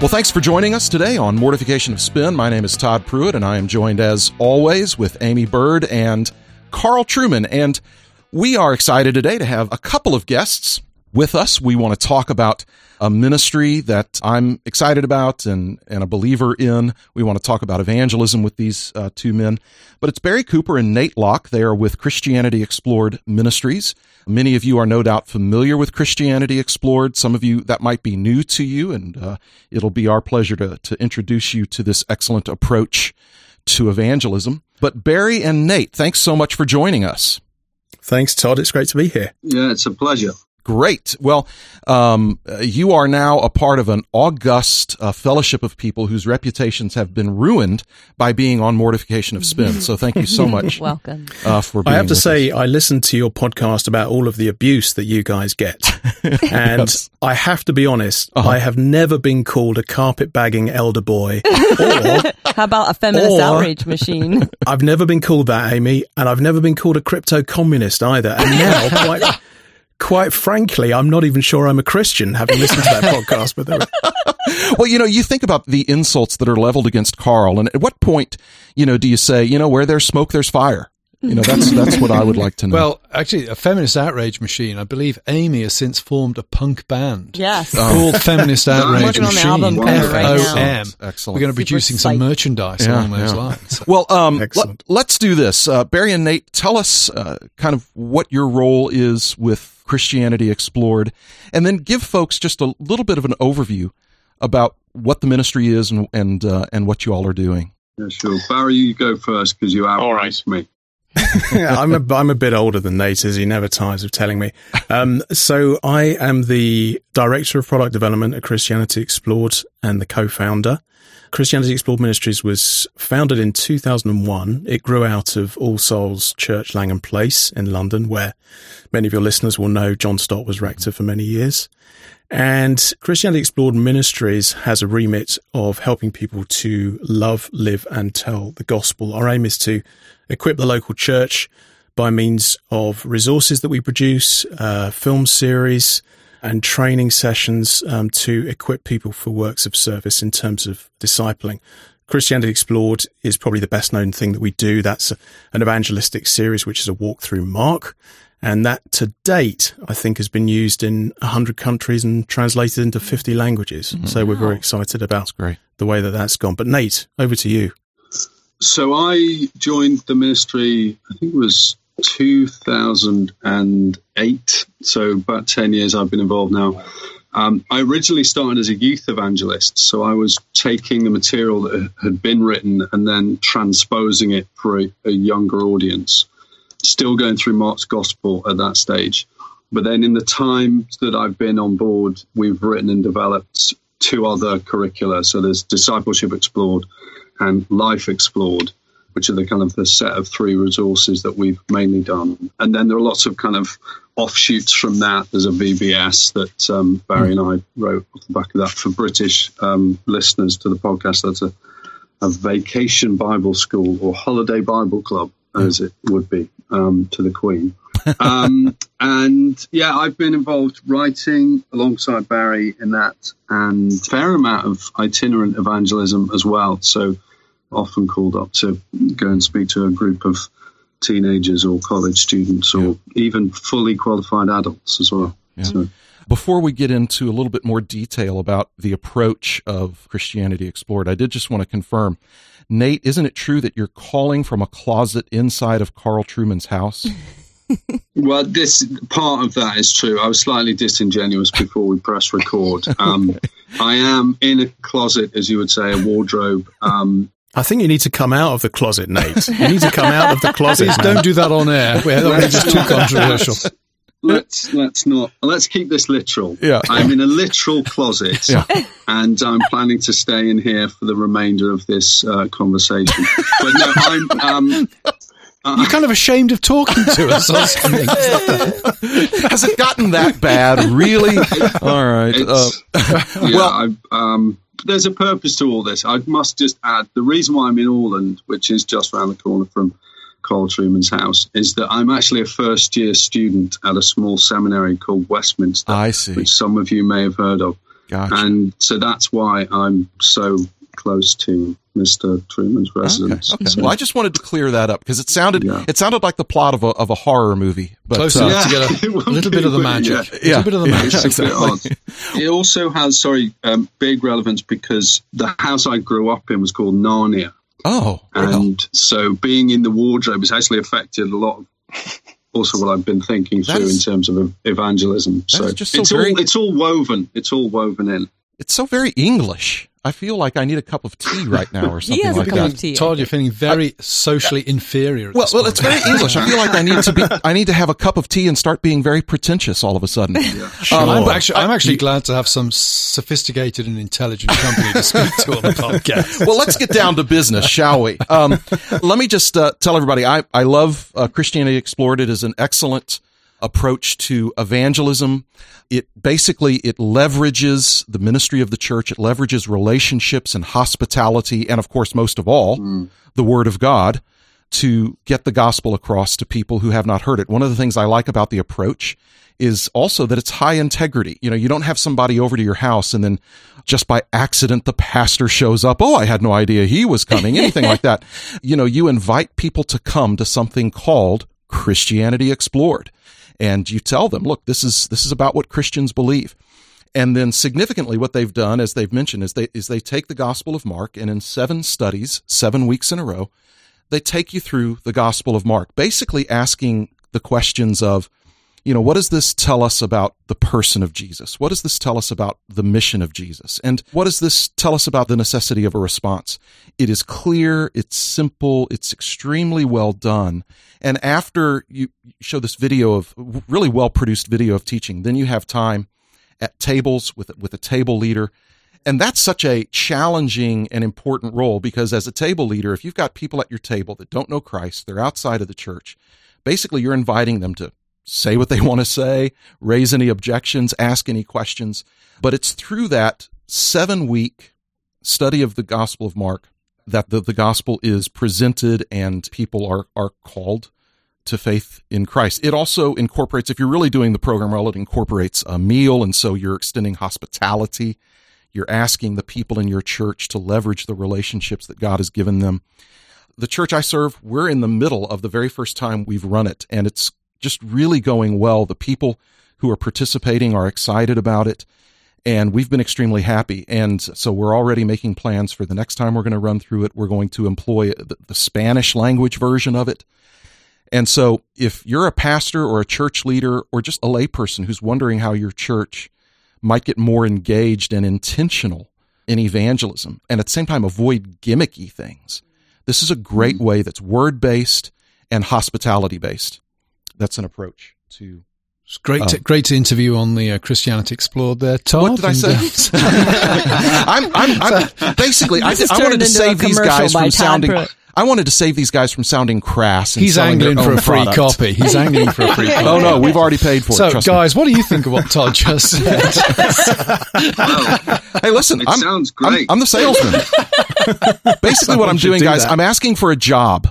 Well, thanks for joining us today on Mortification of Spin. My name is Todd Pruitt, and I am joined as always with Aimee Byrd and Carl Trueman. And we are excited today to have a couple of guests with us. We want to talk about a ministry that I'm excited about and, and a believer in. We want to talk about evangelism with these uh, two men. But it's Barry Cooper and Nate Locke. They are with Christianity Explored Ministries. Many of you are no doubt familiar with Christianity Explored. Some of you, that might be new to you, and uh, it'll be our pleasure to, to introduce you to this excellent approach to evangelism. But Barry and Nate, thanks so much for joining us. Thanks, Todd. It's great to be here. Yeah, it's a pleasure. Great. Well, um, you are now a part of an august uh, fellowship of people whose reputations have been ruined by being on Mortification of Spin. So thank you so much. Welcome. Uh, for I have to say, us. I listened to your podcast about all of the abuse that you guys get. And Yes. I have to be honest, Uh-huh. I have never been called a carpet bagging elder boy. or How about a feminist Or- outrage machine? I've never been called that, Aimee. And I've never been called a crypto communist either. And now, quite, quite frankly, I'm not even sure I'm a Christian having listened to that podcast. But there, well, you know, you think about the insults that are leveled against Carl, and at what point, you know, do you say, you know, where there's smoke, there's fire? You know, that's that's what I would like to know. Well, actually, a feminist outrage machine. I believe Aimee has since formed a punk band yes. called Feminist Outrage working on the Machine. album cover right now. F-O-M. Excellent. We're going to be Super producing some merchandise Yeah, along those yeah. lines. Well, um, Excellent. let, us do this. Uh, Barry and Nate, tell us uh, kind of what your role is with Christianity Explored, and then give folks just a little bit of an overview about what the ministry is and and uh, and what you all are doing. Yeah, sure. Barry, you go first because you outraced me. I'm a I'm a bit older than Nate, as he never tires of telling me. Um, so I am the director of product development at Christianity Explored and the co-founder. Christianity Explored Ministries was founded in 2001. It grew out of All Souls Church Langham Place in London, where many of your listeners will know John Stott was rector for many years. And Christianity Explored Ministries has a remit of helping people to love, live, and tell the gospel. Our aim is to equip the local church by means of resources that we produce, uh, film series, and training sessions um, to equip people for works of service in terms of discipling. Christianity Explored is probably the best known thing that we do. That's a, an evangelistic series, which is a walk through Mark. And that to date, I think has been used in 100 countries and translated into 50 languages. So we're very excited about great. the way that that's gone. But Nate, over to you. So I joined the ministry, I think it was 2008. So about 10 years I've been involved now. Um, I originally started as a youth evangelist. So I was taking the material that had been written and then transposing it for a, a younger audience. Still going through Mark's gospel at that stage. But then in the time that I've been on board, we've written and developed two other curricula. So there's Discipleship Explored and Life Explored, which are the kind of the set of three resources that we've mainly done. And then there are lots of kind of offshoots from that. There's a VBS that um, Barry and I wrote off the back of that for British um, listeners to the podcast. That's a, a vacation Bible school or holiday Bible club, as it would be um, to the Queen. um, and yeah, I've been involved writing alongside Barry in that, and a fair amount of itinerant evangelism as well. So often called up to go and speak to a group of teenagers or college students or even fully qualified adults as well. So, Before we get into a little bit more detail about the approach of Christianity Explored, I did just want to confirm, Nate, isn't it true that you're calling from a closet inside of Carl Trueman's house? well, this part of that is true. I was slightly disingenuous before we press record. Um, I am in a closet, as you would say, a wardrobe. Um, I think you need to come out of the closet, Nate. You need to come out of the closet. Please man. don't do that on air. We're, we're just too controversial. let's let's not let's keep this literal. Yeah. I'm in a literal closet, Yeah. and I'm planning to stay in here for the remainder of this uh, conversation. but no, I'm um, You're kind of ashamed of talking to us or something. Has it gotten that bad? Really? All right. Uh, It's, yeah, I, um, there's a purpose to all this. I must just add the reason why I'm in Oreland, which is just around the corner from Carl Trueman's house, is that I'm actually a first year student at a small seminary called Westminster, I see. which some of you may have heard of. Gotcha. And so that's why I'm so close to Mr. Trueman's residence. Okay. So- Well, I just wanted to clear that up because it sounded Yeah. it sounded like the plot of a of a horror movie. But Close uh, enough to Yeah, get it a little bit of the magic. yeah. A little bit of the magic. It's Exactly. It also has, sorry, um, big relevance because the house I grew up in was called Narnia. oh, well, And so being in the wardrobe has actually affected a lot of also what I've been thinking That through is- in terms of evangelism. So, just so it's very- all it's all woven. It's all woven in. it's so very English. I feel like I need a cup of tea right now or something has a like cup that. of tea. Todd, you're feeling very socially inferior. At Well, this well, it's very English. I feel like I need to be. I need to have a cup of tea and start being very pretentious all of a sudden. Um, I'm actually, I'm actually glad to have some sophisticated and intelligent company to speak to on the podcast. well, let's get down to business, shall we? Um, let me just uh, tell everybody I, I love uh, Christianity Explored. It is an excellent approach to evangelism. It basically it leverages the ministry of the church. It leverages relationships and hospitality, and of course, most of all, mm. the Word of God to get the gospel across to people who have not heard it. One of the things I like about the approach is also that it's high integrity. You know, you don't have somebody over to your house and then just by accident the pastor shows up. Oh, I had no idea he was coming. Anything like that. You know, you invite people to come to something called Christianity Explored. And you tell them, look, this is this is about what Christians believe. And then significantly what they've done, as they've mentioned, is they is they take the Gospel of Mark and in seven studies, seven weeks in a row, they take you through the Gospel of Mark, basically asking the questions of, you know, what does this tell us about the person of Jesus? What does this tell us about the mission of Jesus? And what does this tell us about the necessity of a response? It is clear, it's simple, it's extremely well done. And after you show this video of really well produced video of teaching, then you have time at tables with with a table leader. And that's such a challenging and important role because as a table leader, if you've got people at your table that don't know Christ, they're outside of the church, basically you're inviting them to say what they want to say, raise any objections, ask any questions. But it's through that seven week study of the Gospel of Mark that the, the gospel is presented and people are, are called to faith in Christ. It also incorporates, if you're really doing the program well, it incorporates a meal. And so you're extending hospitality. You're asking the people in your church to leverage the relationships that God has given them. The church I serve, we're in the middle of the very first time we've run it, and it's just really going well. The people who are participating are excited about it, and we've been extremely happy. And so we're already making plans for the next time we're going to run through it. We're going to employ the, the Spanish language version of it. And so if you're a pastor or a church leader or just a layperson who's wondering how your church might get more engaged and intentional in evangelism and at the same time avoid gimmicky things, this is a great mm-hmm. way that's word based and hospitality based. That's an approach to. It's great, to, great to interview on the uh, Christianity Explored there, Todd. What did I say? uh, I'm, I'm, I'm basically. I, I wanted to save these guys from Todd sounding. Pruitt. I wanted to save these guys from sounding crass. And he's angling for a free product. copy. He's angling for a free copy. Oh no, we've already paid for So, it. Trust me. guys, what do you think of what Todd just said? Well, Hey, listen, It I'm, sounds I'm- great. I'm, the salesman. Basically, what I'm doing, do guys, that. I'm asking for a job.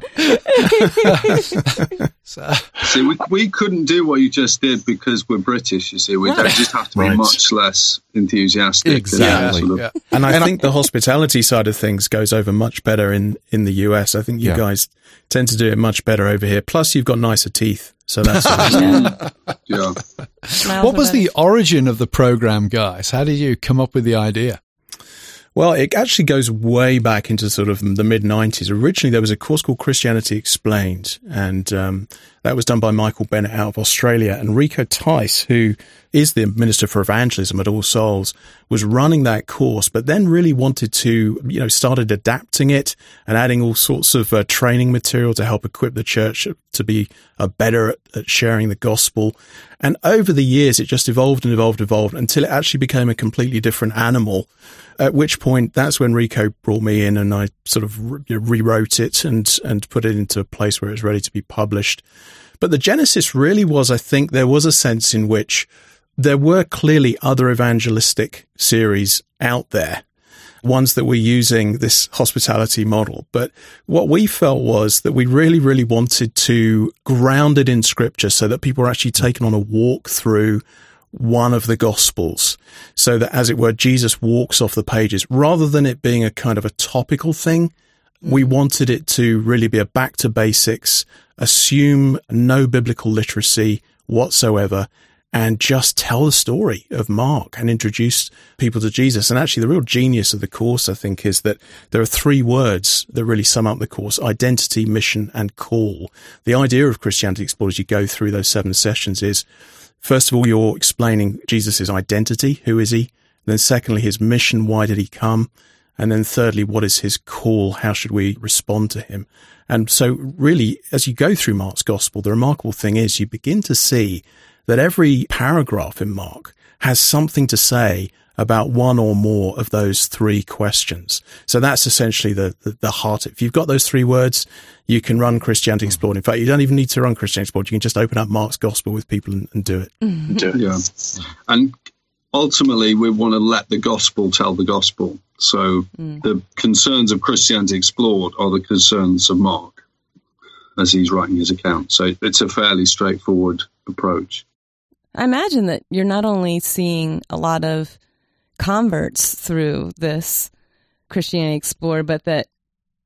See, we, we couldn't do what you just did because we're British. You see, we don't just have to be Right. much less enthusiastic. and uh, Exactly. sort of- Yeah. And I And I- think the hospitality side of things goes over much better in, in the US. I think you Yeah. guys tend to do it much better over here. Plus, you've got nicer teeth. So that's yeah. Smiles What was the origin of the program, guys? How did you come up with the idea? Well, it actually goes way back into sort of the mid 90s. Originally, there was a course called Christianity Explained, and um, That was done by Michael Bennett out of Australia. And Rico Tice, who is the Minister for Evangelism at All Souls, was running that course, but then really wanted to, you know, started adapting it and adding all sorts of uh, training material to help equip the church to be uh, better at, sharing the gospel. And over the years, it just evolved and evolved, and evolved until it actually became a completely different animal. At which point, that's when Rico brought me in and I sort of re- rewrote it and, and put it into a place where it was ready to be published. But the genesis really was, I think, there was a sense in which there were clearly other evangelistic series out there, ones that were using this hospitality model. But what we felt was that we really, really wanted to ground it in scripture so that people were actually taken on a walk through one of the gospels so that as it were, Jesus walks off the pages rather than it being a kind of a topical thing. Mm. We wanted it to really be a back to basics, assume no biblical literacy whatsoever and just tell the story of Mark and introduce people to Jesus. And actually, the real genius of the course, I think, is that there are three words that really sum up the course identity, mission, and call. The idea of Christianity Explored as you go through those seven sessions is first of all, you're explaining Jesus' identity. Who is he? then, secondly, his mission. Why did he come? And then thirdly, what is his call? How should we respond to him? And so really, as you go through Mark's gospel, the remarkable thing is you begin to see that every paragraph in Mark has something to say about one or more of those three questions. So that's essentially the, the, the, heart. If you've got those three words, you can run Christianity mm-hmm. Explored. In fact, you don't even need to run Christianity Explored. You can just open up Mark's Gospel with people and, and do it. Mm-hmm. Do it. Yeah. And ultimately, we want to let the gospel tell the gospel. So mm. the concerns of Christianity Explored are the concerns of Mark as he's writing his account. So it's a fairly straightforward approach. I imagine that you're not only seeing a lot of converts through this Christianity Explored, but that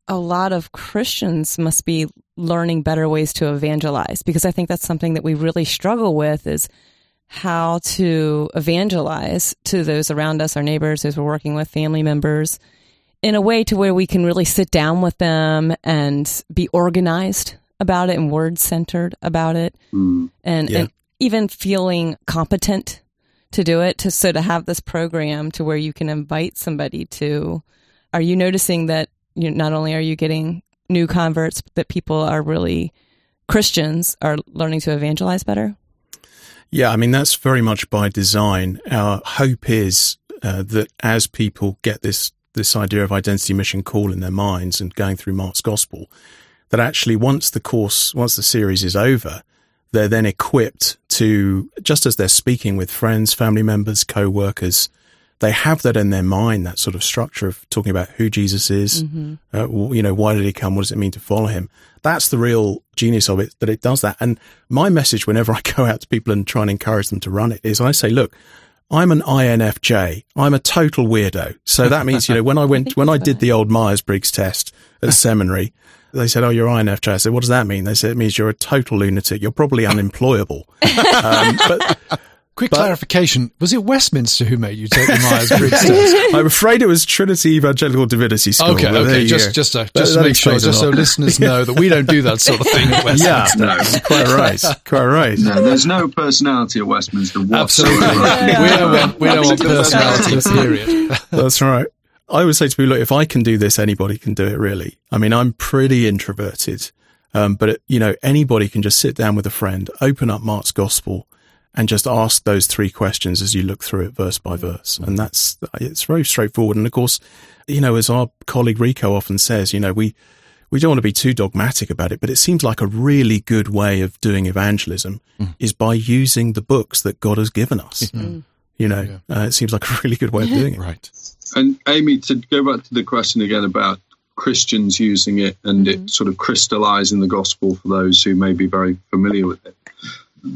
a lot of Christians must be learning better ways to evangelize because I think that's something that we really struggle with is how to evangelize to those around us, our neighbors, those we're working with, family members, in a way to where we can really sit down with them and be organized about it and word centered about it. Mm. And, yeah. and even feeling competent to do it to so to have this program to where you can invite somebody to are you noticing that you not only are you getting new converts but that people are really christians are learning to evangelize better yeah i mean that's very much by design. Our hope is uh, that as people get this this idea of identity mission call in their minds and going through mark's gospel that actually once the course once the series is over they're then equipped to, just as they're speaking with friends, family members, co-workers, they have that in their mind, that sort of structure of talking about who Jesus is, mm-hmm. uh, you know, why did he come? What does it mean to follow him? That's the real genius of it, that it does that. And my message whenever I go out to people and try and encourage them to run it is I say, look, I'm an INFJ. I'm a total weirdo. So that means, you know, when I went, when I did the old Myers-Briggs test at seminary, they said, "Oh, you're INFJ." I said, "What does that mean?" They said, "It means you're a total lunatic. You're probably unemployable." um, but Quick but, clarification: Was it Westminster who made you take the Myers Briggs test? I'm afraid it was Trinity Evangelical Divinity School. Okay, okay, just just to, just to make sure, just so listeners know that we don't do that sort of thing at Westminster. Yeah, no, quite right, quite right. No, there's no personality at Westminster. Whatsoever. Absolutely, we don't want we don't want personality. Period. That's right. I would say to people, look, if I can do this, anybody can do it really. I mean, I'm pretty introverted. Um, but it, you know, anybody can just sit down with a friend, open up Mark's gospel and just ask those three questions as you look through it verse by verse. And that's, it's very straightforward. And of course, you know, as our colleague Rico often says, you know, we, we don't want to be too dogmatic about it, but it seems like a really good way of doing evangelism mm. is by using the books that God has given us. Mm. You know, yeah. uh, it seems like a really good way of doing it. right. And Aimee, to go back to the question again about Christians using it and mm-hmm. it sort of crystallizing the gospel for those who may be very familiar with it.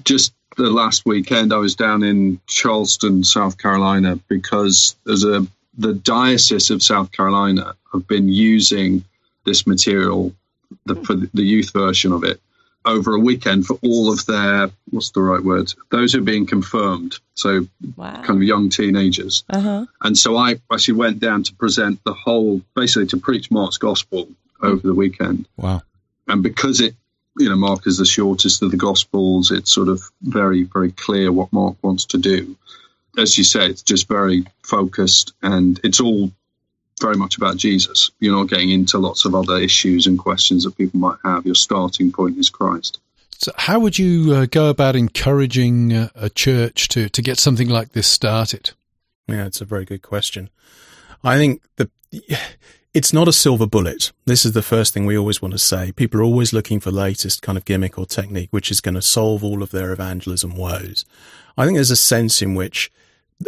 Just the last weekend, I was down in Charleston, South Carolina, because as a the diocese of South Carolina have been using this material the, for the youth version of it over a weekend for all of their what's the right word those who are being confirmed so wow. kind of young teenagers uh-huh. and so i actually went down to present the whole basically to preach mark's gospel over the weekend wow and because it you know, Mark is the shortest of the Gospels. It's sort of very, very clear what Mark wants to do. As you say, it's just very focused and it's all very much about Jesus. You're not getting into lots of other issues and questions that people might have. Your starting point is Christ. So, how would you uh, go about encouraging uh, a church to, to get something like this started? Yeah, it's a very good question. I think the it's not a silver bullet. This is the first thing we always want to say. People are always looking for latest kind of gimmick or technique, which is going to solve all of their evangelism woes. I think there's a sense in which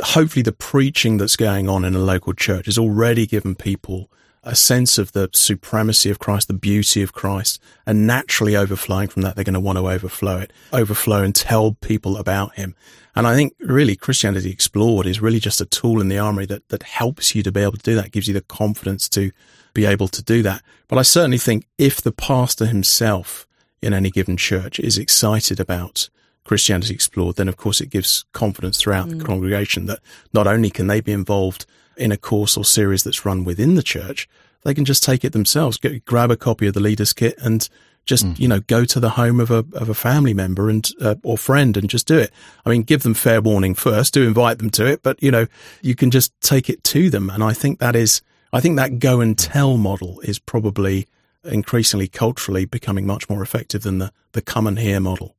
hopefully the preaching that's going on in a local church has already given people a sense of the supremacy of Christ, the beauty of Christ, and naturally overflowing from that, they're going to want to overflow it, overflow and tell people about him. And I think really Christianity Explored is really just a tool in the armory that, that helps you to be able to do that, gives you the confidence to be able to do that. But I certainly think if the pastor himself in any given church is excited about Christianity Explored, then of course it gives confidence throughout mm. the congregation that not only can they be involved in a course or series that's run within the church, they can just take it themselves, get, grab a copy of the leaders kit and just mm. you know go to the home of a of a family member and uh, or friend and just do it. I mean, give them fair warning first, do invite them to it, but you know you can just take it to them. And I think that is I think that go and tell model is probably increasingly culturally becoming much more effective than the the come and hear model.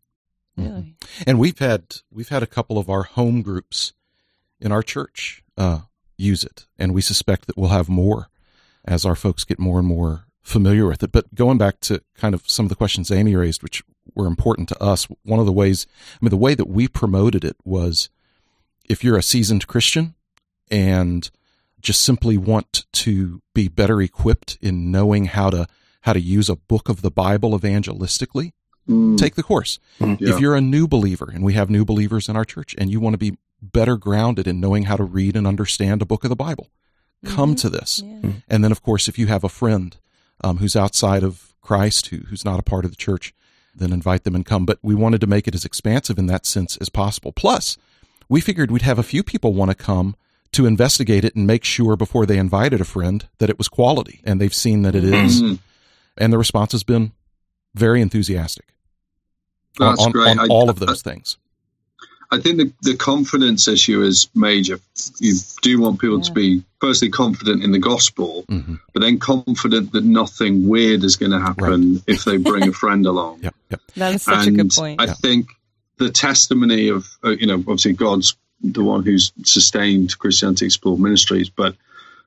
Mm-hmm. And we've had we've had a couple of our home groups in our church uh, use it, and we suspect that we'll have more as our folks get more and more familiar with it. But going back to kind of some of the questions Aimee raised, which were important to us, one of the ways, I mean, the way that we promoted it was if you're a seasoned Christian and just simply want to be better equipped in knowing how to how to use a book of the Bible evangelistically, mm. take the course. Mm, yeah. If you're a new believer, and we have new believers in our church, and you want to be better grounded in knowing how to read and understand a book of the Bible, come mm-hmm. to this. Yeah. And then, of course, if you have a friend um, who's outside of Christ, who, who's not a part of the church, then invite them and come. But we wanted to make it as expansive in that sense as possible. Plus, we figured we'd have a few people want to come to investigate it and make sure before they invited a friend that it was quality and they've seen that it mm-hmm. is. Mm-hmm. And the response has been very enthusiastic That's on, great. on, on all of those things. I think the, the confidence issue is major. You do want people yeah. to be firstly confident in the gospel, mm-hmm. but then confident that nothing weird is going to happen right. if they bring a friend along. Yep, yep. That is such and a good point. I yeah. think the testimony of, uh, you know, obviously God's the one who's sustained Christianity Explored Ministries, but,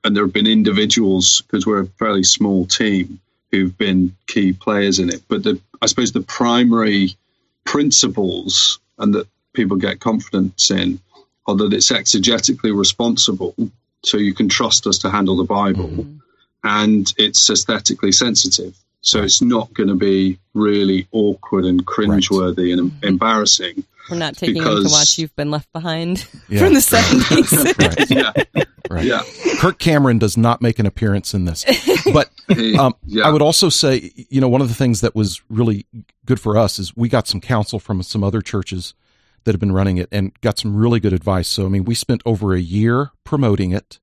and there have been individuals, because we're a fairly small team, who've been key players in it. But the, I suppose the primary principles and that people get confidence in, or that it's exegetically responsible, so you can trust us to handle the Bible, mm-hmm. and it's aesthetically sensitive. So it's not going to be really awkward and cringeworthy right. and mm-hmm. embarrassing. We're not taking because, them to watch You've Been Left Behind yeah. from the 70s. right. Yeah. Right. Yeah. Kirk Cameron does not make an appearance in this. But um, yeah. I would also say, you know, one of the things that was really good for us is we got some counsel from some other churches that have been running it and got some really good advice. So, I mean, we spent over a year promoting it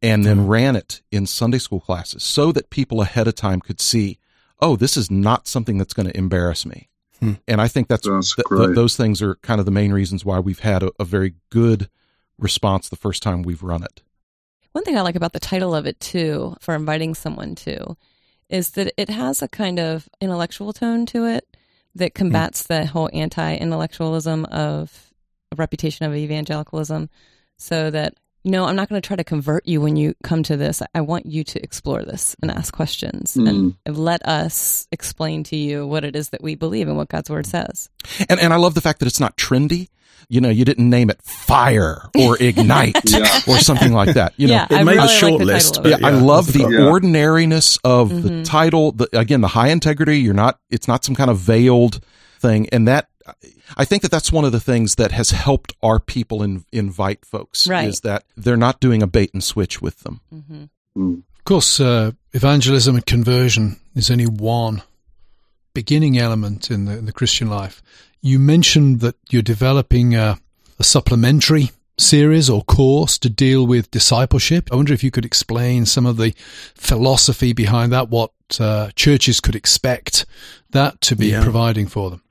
and then mm-hmm. ran it in Sunday school classes so that people ahead of time could see, oh, this is not something that's going to embarrass me. Hmm. And I think that's, that's th- th- those things are kind of the main reasons why we've had a, a very good response the first time we've run it. One thing I like about the title of it too, for inviting someone to, is that it has a kind of intellectual tone to it that hmm. combats mm. the whole anti-intellectualism of a reputation of evangelicalism so that you know i'm not going to try to convert you when you come to this i want you to explore this and ask questions mm. and let us explain to you what it is that we believe and what god's word says and, and i love the fact that it's not trendy you know, you didn't name it fire or ignite yeah. or something like that. You know, yeah, it made really a short like list. Yeah, I love the yeah. ordinariness of mm-hmm. the title. The, again, the high integrity. You're not. It's not some kind of veiled thing, and that I think that that's one of the things that has helped our people in, invite folks right. is that they're not doing a bait and switch with them. Mm-hmm. Mm. Of course, uh, evangelism and conversion is only one beginning element in the, in the Christian life. You mentioned that you're developing a, a supplementary series or course to deal with discipleship. I wonder if you could explain some of the philosophy behind that, what uh, churches could expect that to be Yeah. providing for them.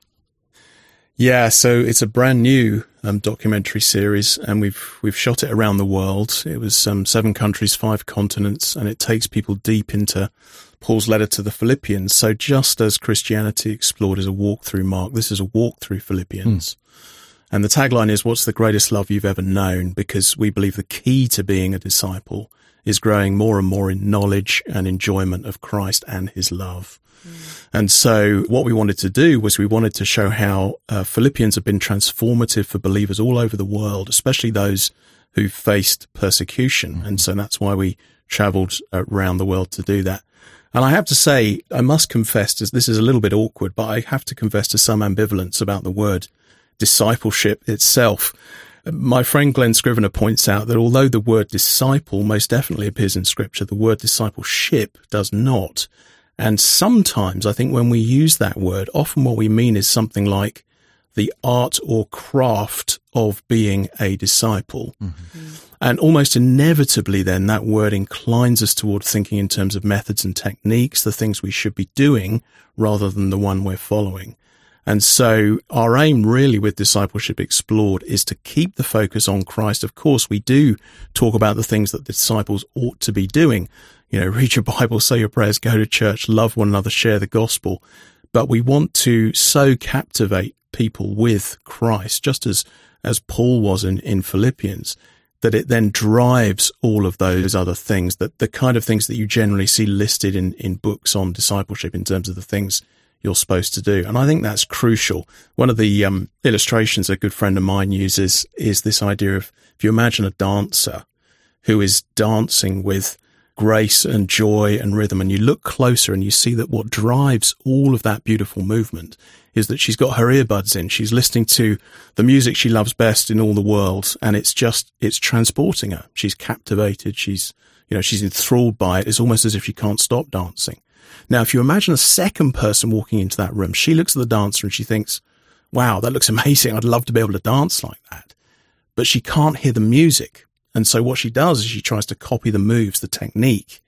Yeah, so it's a brand new um, documentary series, and we've we've shot it around the world. It was um, seven countries, five continents, and it takes people deep into Paul's letter to the Philippians. So just as Christianity Explored is a walk through Mark, this is a walk through Philippians. And the tagline is, "What's the greatest love you've ever known?" Because we believe the key to being a disciple is growing more and more in knowledge and enjoyment of Christ and His love. And so what we wanted to do was we wanted to show how uh, Philippians have been transformative for believers all over the world, especially those who faced persecution. And so that's why we traveled around the world to do that. And I have to say, I must confess, this is a little bit awkward, but I have to confess to some ambivalence about the word discipleship itself. My friend Glen Scrivener points out that although the word disciple most definitely appears in scripture, the word discipleship does not. And sometimes I think when we use that word, often what we mean is something like the art or craft of being a disciple. Mm-hmm. And almost inevitably, then that word inclines us toward thinking in terms of methods and techniques, the things we should be doing rather than the one we're following. And so our aim really with discipleship explored is to keep the focus on Christ. Of course, we do talk about the things that the disciples ought to be doing. You know, read your Bible, say your prayers, go to church, love one another, share the gospel. But we want to so captivate people with Christ, just as, as Paul was in, in Philippians, that it then drives all of those other things, that the kind of things that you generally see listed in, in books on discipleship in terms of the things you're supposed to do. And I think that's crucial. One of the um, illustrations a good friend of mine uses is this idea of if you imagine a dancer who is dancing with grace and joy and rhythm, and you look closer and you see that what drives all of that beautiful movement is that she's got her earbuds in. She's listening to the music she loves best in all the world, and it's just it's transporting her. She's captivated. She's you know she's enthralled by it. It's almost as if she can't stop dancing. Now, if you imagine a second person walking into that room, she looks at the dancer and she thinks, wow, that looks amazing. I'd love to be able to dance like that. But she can't hear the music. And so what she does is she tries to copy the moves, the technique.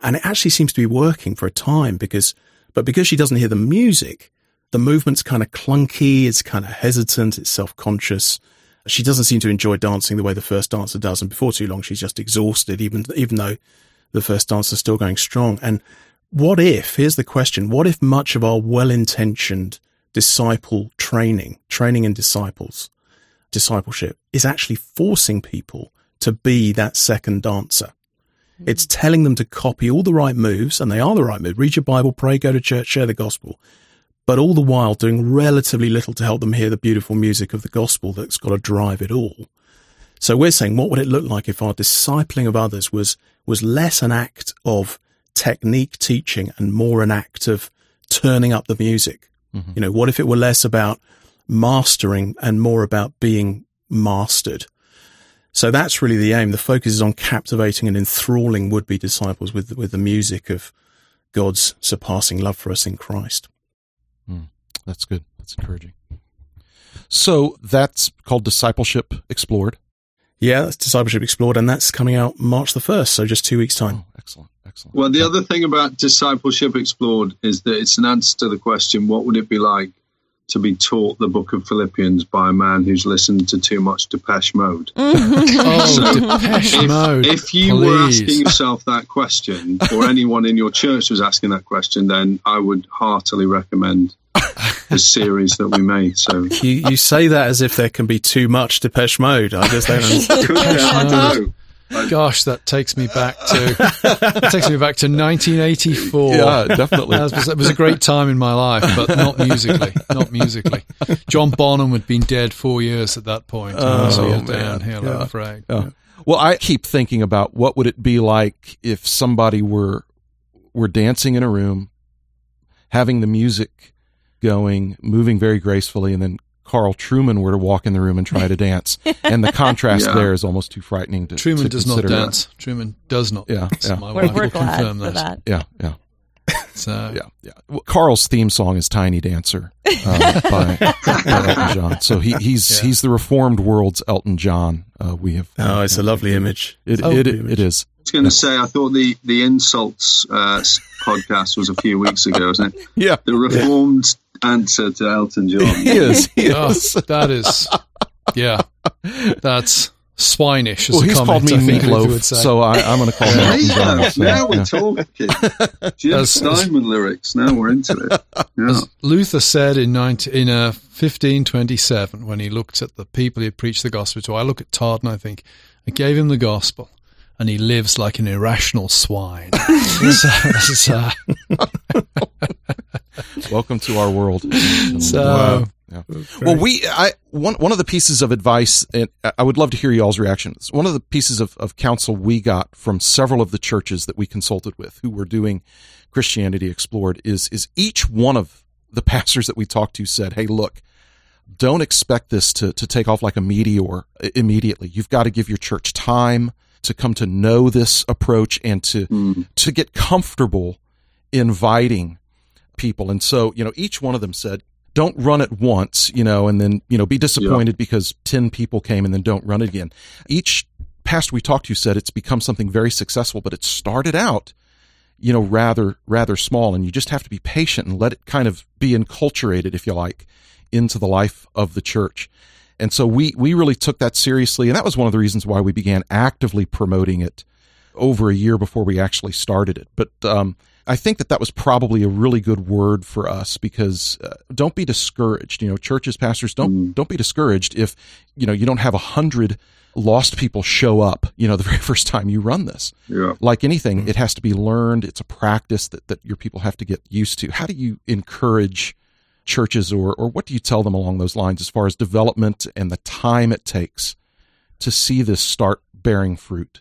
And it actually seems to be working for a time because, but because she doesn't hear the music, the movement's kind of clunky. It's kind of hesitant. It's self-conscious. She doesn't seem to enjoy dancing the way the first dancer does. And before too long, she's just exhausted, even, even though the first dancer's still going strong. And what if, here's the question, what if much of our well-intentioned disciple training, training in disciples, discipleship is actually forcing people to be that second dancer? Hmm. It's telling them to copy all the right moves, and they are the right moves. Read your Bible, pray, go to church, share the gospel. But all the while doing relatively little to help them hear the beautiful music of the gospel that's got to drive it all. So we're saying, what would it look like if our discipling of others was, was less an act of technique teaching and more an act of turning up the music? Mm-hmm. You know, what if it were less about mastering and more about being mastered? So that's really the aim. The focus is on captivating and enthralling would-be disciples with, with the music of God's surpassing love for us in Christ. Hmm. That's good. That's encouraging. So that's called Discipleship Explored. Yeah, that's Discipleship Explored, and that's coming out March the 1st, so just two weeks' time. Oh, excellent. Excellent. Well, the other thing about discipleship explored is that it's an answer to the question what would it be like to be taught the book of Philippians by a man who's listened to too much Depeche Mode? Oh, Depeche if, Mode. if you were asking yourself that question, or anyone in your church was asking that question, then I would heartily recommend the series that we made. So, You, you say that as if there can be too much Depeche Mode. I just don't understand. could? I don't know. Gosh, that takes me back to that takes me back to 1984. Yeah, definitely. That was, it was a great time in my life, but not musically. Not musically. John Bonham had been dead four years at that point. Oh, so man. downhill, Yeah. Yeah. Well, I keep thinking about what would it be like if somebody were were dancing in a room, having the music going, moving very gracefully, and then Carl Trueman were to walk in the room and try to dance, and the contrast Yeah. there is almost too frightening to. Trueman to does not consider. dance. Trueman does not Yeah, dance. yeah. My We're, wife we're will glad confirm for that. that. Yeah, yeah. So yeah, yeah. Well, Carl's theme song is "Tiny Dancer" uh, by, by Elton John. So he, he's Yeah. he's the reformed world's Elton John. Uh, we have. Oh, it's a lovely image. It, Oh, it, image. it is. I was going to say, I thought the the insults uh, podcast was a few weeks ago, wasn't it? Yeah, The reformed answer to Elton John. yes, is. He Oh, that is, yeah, that's swinish. As Well, a he's comment, called me I think would Meatloaf, say. so I, I'm going to call him There Elton John. now we're talking. Jim As- Steinman lyrics. Now we're into it. Yeah. As Luther said in 19, in uh, 1527, when he looked at the people he had preached the gospel to, I look at Todd and I think, I gave him the gospel, and he lives like an irrational swine. so, so, Welcome to our world. so uh, Yeah. Well, we I one one of the pieces of advice, and I would love to hear y'all's reactions. One of the pieces of, of counsel we got from several of the churches that we consulted with, who were doing Christianity Explored, is is each one of the pastors that we talked to said, "Hey, look, don't expect this to to take off like a meteor immediately. You've got to give your church time to come to know this approach and to mm. to get comfortable inviting people. And so, you know, each one of them said, don't run it once, you know, and then, you know, be disappointed because 10 people came and then don't run it again. Each pastor we talked to said it's become something very successful, but it started out, you know, rather, rather small. And you just have to be patient and let it kind of be enculturated, if you like, into the life of the church. And so we, we really took that seriously. And that was one of the reasons why we began actively promoting it over a year before we actually started it. But um, I think that that was probably a really good word for us because uh, don't be discouraged. You know, churches, pastors, don't don't be discouraged if you know you don't have a hundred lost people show up. You know, the very first time you run this. Yeah. Like anything, it has to be learned. It's a practice that that your people have to get used to. How do you encourage? Churches or or what do you tell them along those lines as far as development and the time it takes to see this start bearing fruit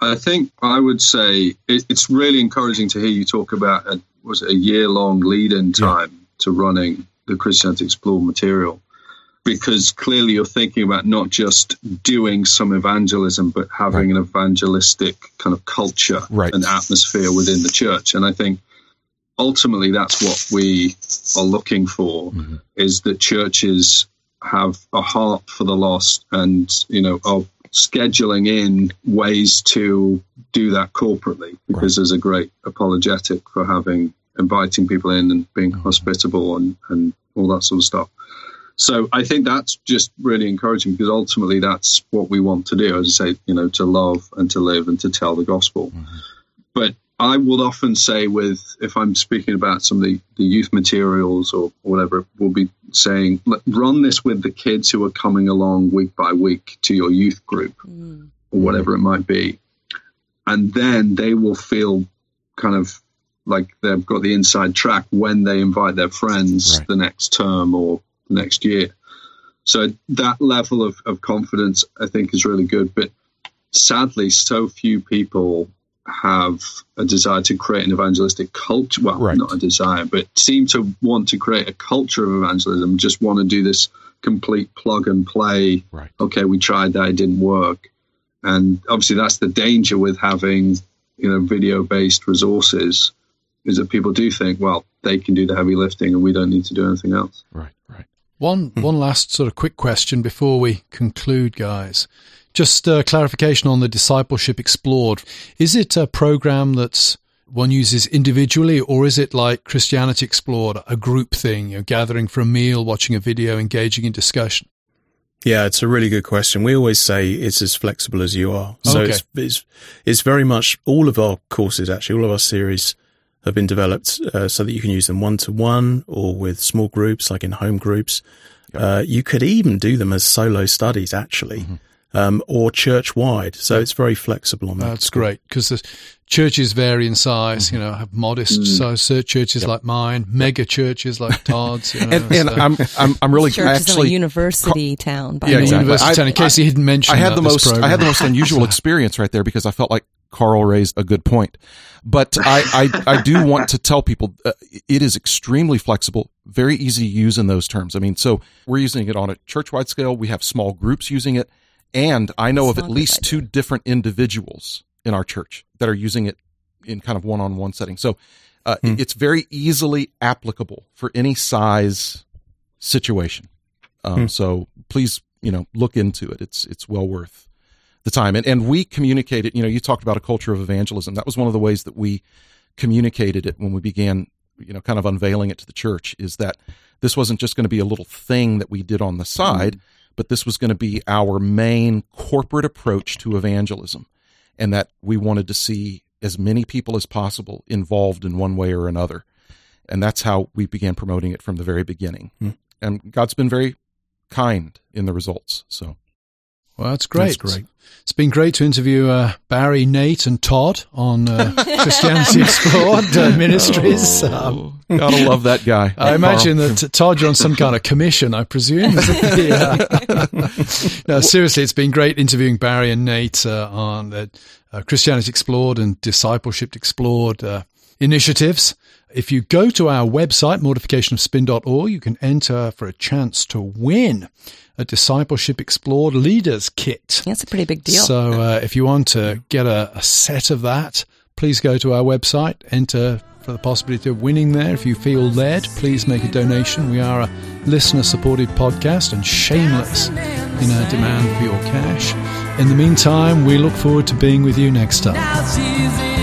I think I would say it, it's really encouraging to hear you talk about a, was it a year long lead in time to running the Christianity Explored material. Because clearly you're thinking about not just doing some evangelism, but having an evangelistic kind of culture Right. and atmosphere within the church. And I think ultimately that's what we are looking for mm-hmm. is that churches have a heart for the lost and you know are scheduling in ways to do that corporately. Because there's a great apologetic for having inviting people in and being mm-hmm. hospitable and, and all that sort of stuff. So I think that's just really encouraging because ultimately that's what we want to do, as I say, you know, to love and to live and to tell the gospel. Mm-hmm. But I will often say, with if I'm speaking about some of the, the youth materials or whatever, we'll be saying, run this with the kids who are coming along week by week to your youth group mm. or whatever it might be. And then they will feel kind of like they've got the inside track when they invite their friends Right. the next term or next year. So that level of, of confidence, I think, is really good. But sadly, so few people have a desire to create an evangelistic culture. Well, Right. not a desire, but seem to want to create a culture of evangelism, just want to do this complete plug and play. Right. Okay, we tried that, it didn't work. And obviously, that's the danger with having, you know, video based resources is that people do think, well, they can do the heavy lifting and we don't need to do anything else. right right One one last sort of quick question before we conclude, guys. Just uh, clarification on the discipleship explored. Is it a program that's one uses individually, or is it like Christianity Explored, a group thing? You're gathering for a meal, watching a video, engaging in discussion. Yeah, it's a really good question. We always say it's as flexible as you are. So Okay. it's, it's it's very much all of our courses, actually, all of our series have been developed uh, so that you can use them one to one or with small groups, like in home groups. Uh, you could even do them as solo studies, actually, um, or church wide. So it's very flexible on that. That's great because the churches vary in size. You know, have modest size churches like mine, mega churches like Todd's. You know, and, and so- I'm, I'm I'm really Church is in a actually university town. By yeah, exactly. University I- Town. In case I- he hadn't mentioned, I had that, the this most I had the most unusual experience right there because I felt like Carl raised a good point. But I I, I do want to tell people uh, it is extremely flexible, very easy to use in those terms. I mean, so we're using it on a church-wide scale. We have small groups using it, and I know of at least two different individuals in our church that are using it in kind of one-on-one setting. So Uh, It's very easily applicable for any size situation. Um, So please, you know, look into it. It's it's well worth the time. And and we communicated. You know, you talked about a culture of evangelism. That was one of the ways that we communicated it when we began. You know, kind of unveiling it to the church is that this wasn't just going to be a little thing that we did on the side, but this was going to be our main corporate approach to evangelism, and that we wanted to see as many people as possible involved in one way or another. And that's how we began promoting it from the very beginning. Hmm. And God's been very kind in the results. So Well, that's great. That's great. It's been great to interview uh, Barry, Nate, and Todd on uh, Christianity Explored uh, Ministries. Um, gotta love that guy. I imagine that Todd, you're on some kind of commission, I presume. No, seriously, it's been great interviewing Barry and Nate uh, on the uh, Christianity Explored and Discipleship Explored uh, initiatives. If you go to our website, mortificationofspin.org, you can enter for a chance to win a Discipleship Explored Leaders Kit. That's a pretty big deal. So uh, if you want to get a, a set of that, please go to our website, enter for the possibility of winning there. If you feel led, please make a donation. We are a listener supported podcast and shameless in our demand for your cash. In the meantime, we look forward to being with you next time.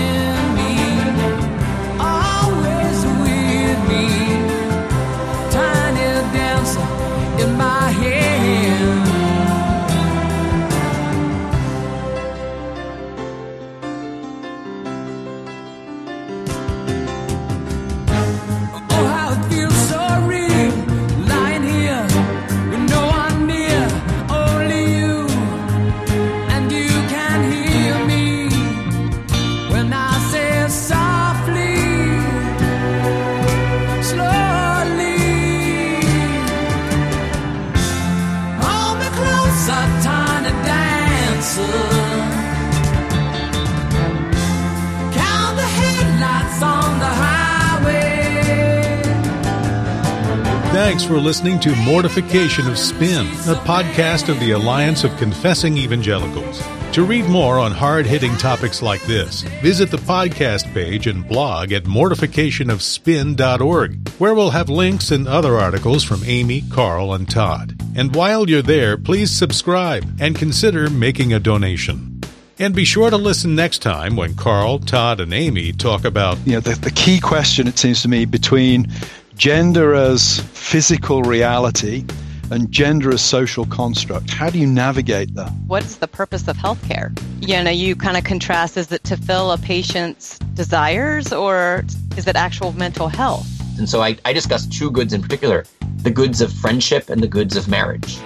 Thanks for listening to Mortification of Spin, a podcast of the Alliance of Confessing Evangelicals. To read more on hard hitting topics like this, visit the podcast page and blog at mortificationofspin.org, where we'll have links and other articles from Aimee, Carl, and Todd. And while you're there, please subscribe and consider making a donation. And be sure to listen next time when Carl, Todd, and Aimee talk about you know, the, the key question, it seems to me, between gender as physical reality and gender as social construct. How do you navigate that? what's the purpose of healthcare? You know, you kind of contrast is it to fill a patient's desires or is it actual mental health? And so I, I discussed two goods in particular the goods of friendship and the goods of marriage.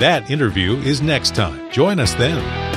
That interview is next time. Join us then.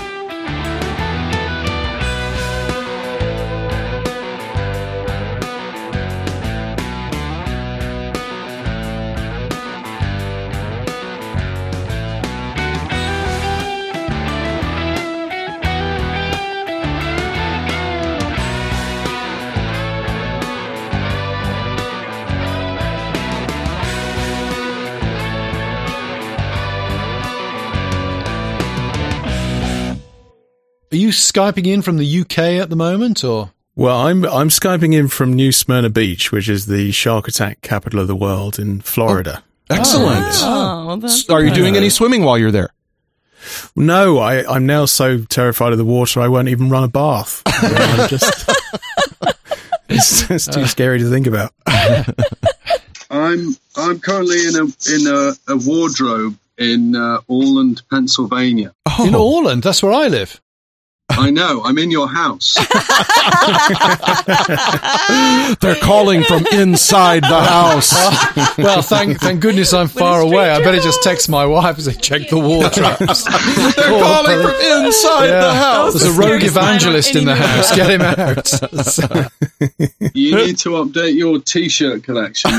Are you Skyping in from the UK at the moment or? Well, I'm I'm skyping in from New Smyrna Beach, which is the shark attack capital of the world in Florida. Excellent. Oh, well, that's Are you doing any swimming while you're there? No, I, I'm now so terrified of the water I won't even run a bath. I'm just, it's, it's too scary to think about. I'm I'm currently in a in a, a wardrobe in uh, Oreland, Pennsylvania. In Oreland, that's where I live. I know. I'm in your house. They're calling from inside the house. Well, thank thank goodness I'm far away. I better just text my wife and say, check the wardrobes. They're calling from inside the house. There's a rogue evangelist in the house. Get him out. So- You need to update your T-shirt collection.